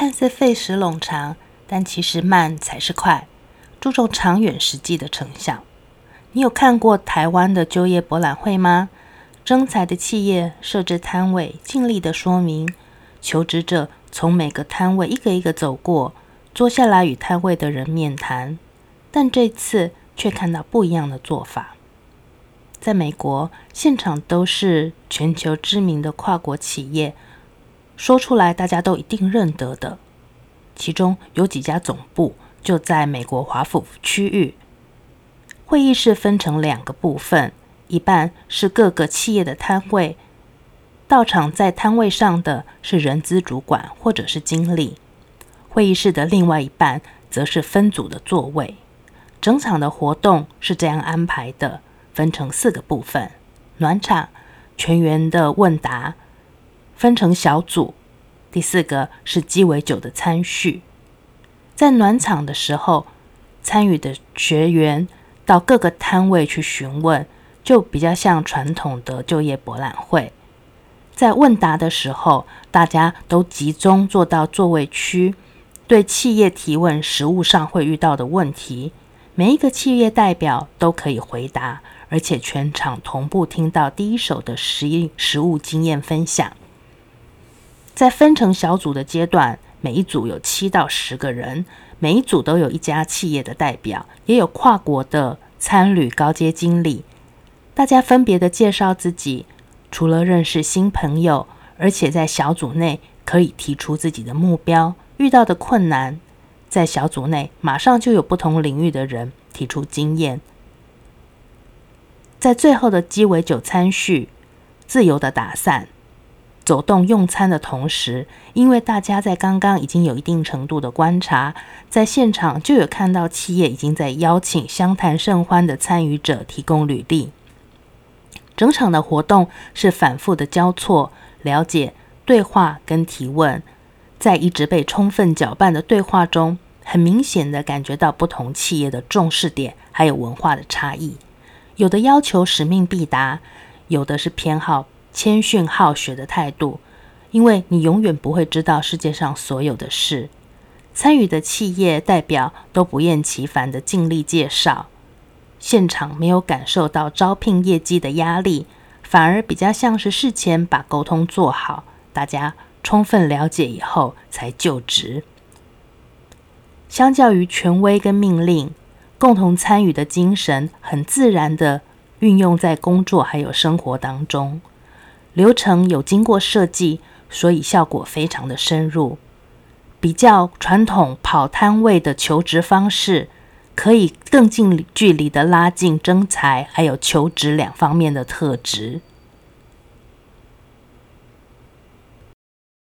看似费时冗长，但其实慢才是快，注重长远实际的成效。你有看过台湾的就业博览会吗？征才的企业设置摊位，尽力的说明，求职者从每个摊位一个一个走过，坐下来与摊位的人面谈。但这次却看到不一样的做法。在美国，现场都是全球知名的跨国企业，说出来大家都一定认得的。其中有几家总部就在美国华府区域。会议室分成两个部分，一半是各个企业的摊位，到场在摊位上的是人资主管或者是经理。会议室的另外一半则是分组的座位。整场的活动是这样安排的。分成四个部分：暖场、全员的问答，分成小组。第四个是鸡尾酒的餐序。在暖场的时候，参与的学员到各个摊位去询问，就比较像传统的就业博览会。在问答的时候，大家都集中坐到座位区，对企业提问实务上会遇到的问题。每一个企业代表都可以回答，而且全场同步听到第一手的实实务经验分享。在分成小组的阶段，每一组有七到十个人，每一组都有一家企业的代表，也有跨国的参旅高阶经理。大家分别的介绍自己，除了认识新朋友，而且在小组内可以提出自己的目标、遇到的困难。在小组内，马上就有不同领域的人提出经验。在最后的鸡尾酒餐叙，自由的打散、走动用餐的同时，因为大家在刚刚已经有一定程度的观察，在现场就有看到企业已经在邀请相谈甚欢的参与者提供履历。整场的活动是反复的交错、了解、对话跟提问。在一直被充分搅拌的对话中，很明显的感觉到不同企业的重视点，还有文化的差异。有的要求使命必达，有的是偏好谦逊好学的态度。因为你永远不会知道世界上所有的事。参与的企业代表都不厌其烦的尽力介绍，现场没有感受到招聘业绩的压力，反而比较像是事前把沟通做好，大家。充分了解以后才就职。相较于权威跟命令，共同参与的精神很自然地运用在工作还有生活当中。流程有经过设计，所以效果非常的深入。比较传统跑摊位的求职方式，可以更近距离的拉近征才还有求职两方面的特质。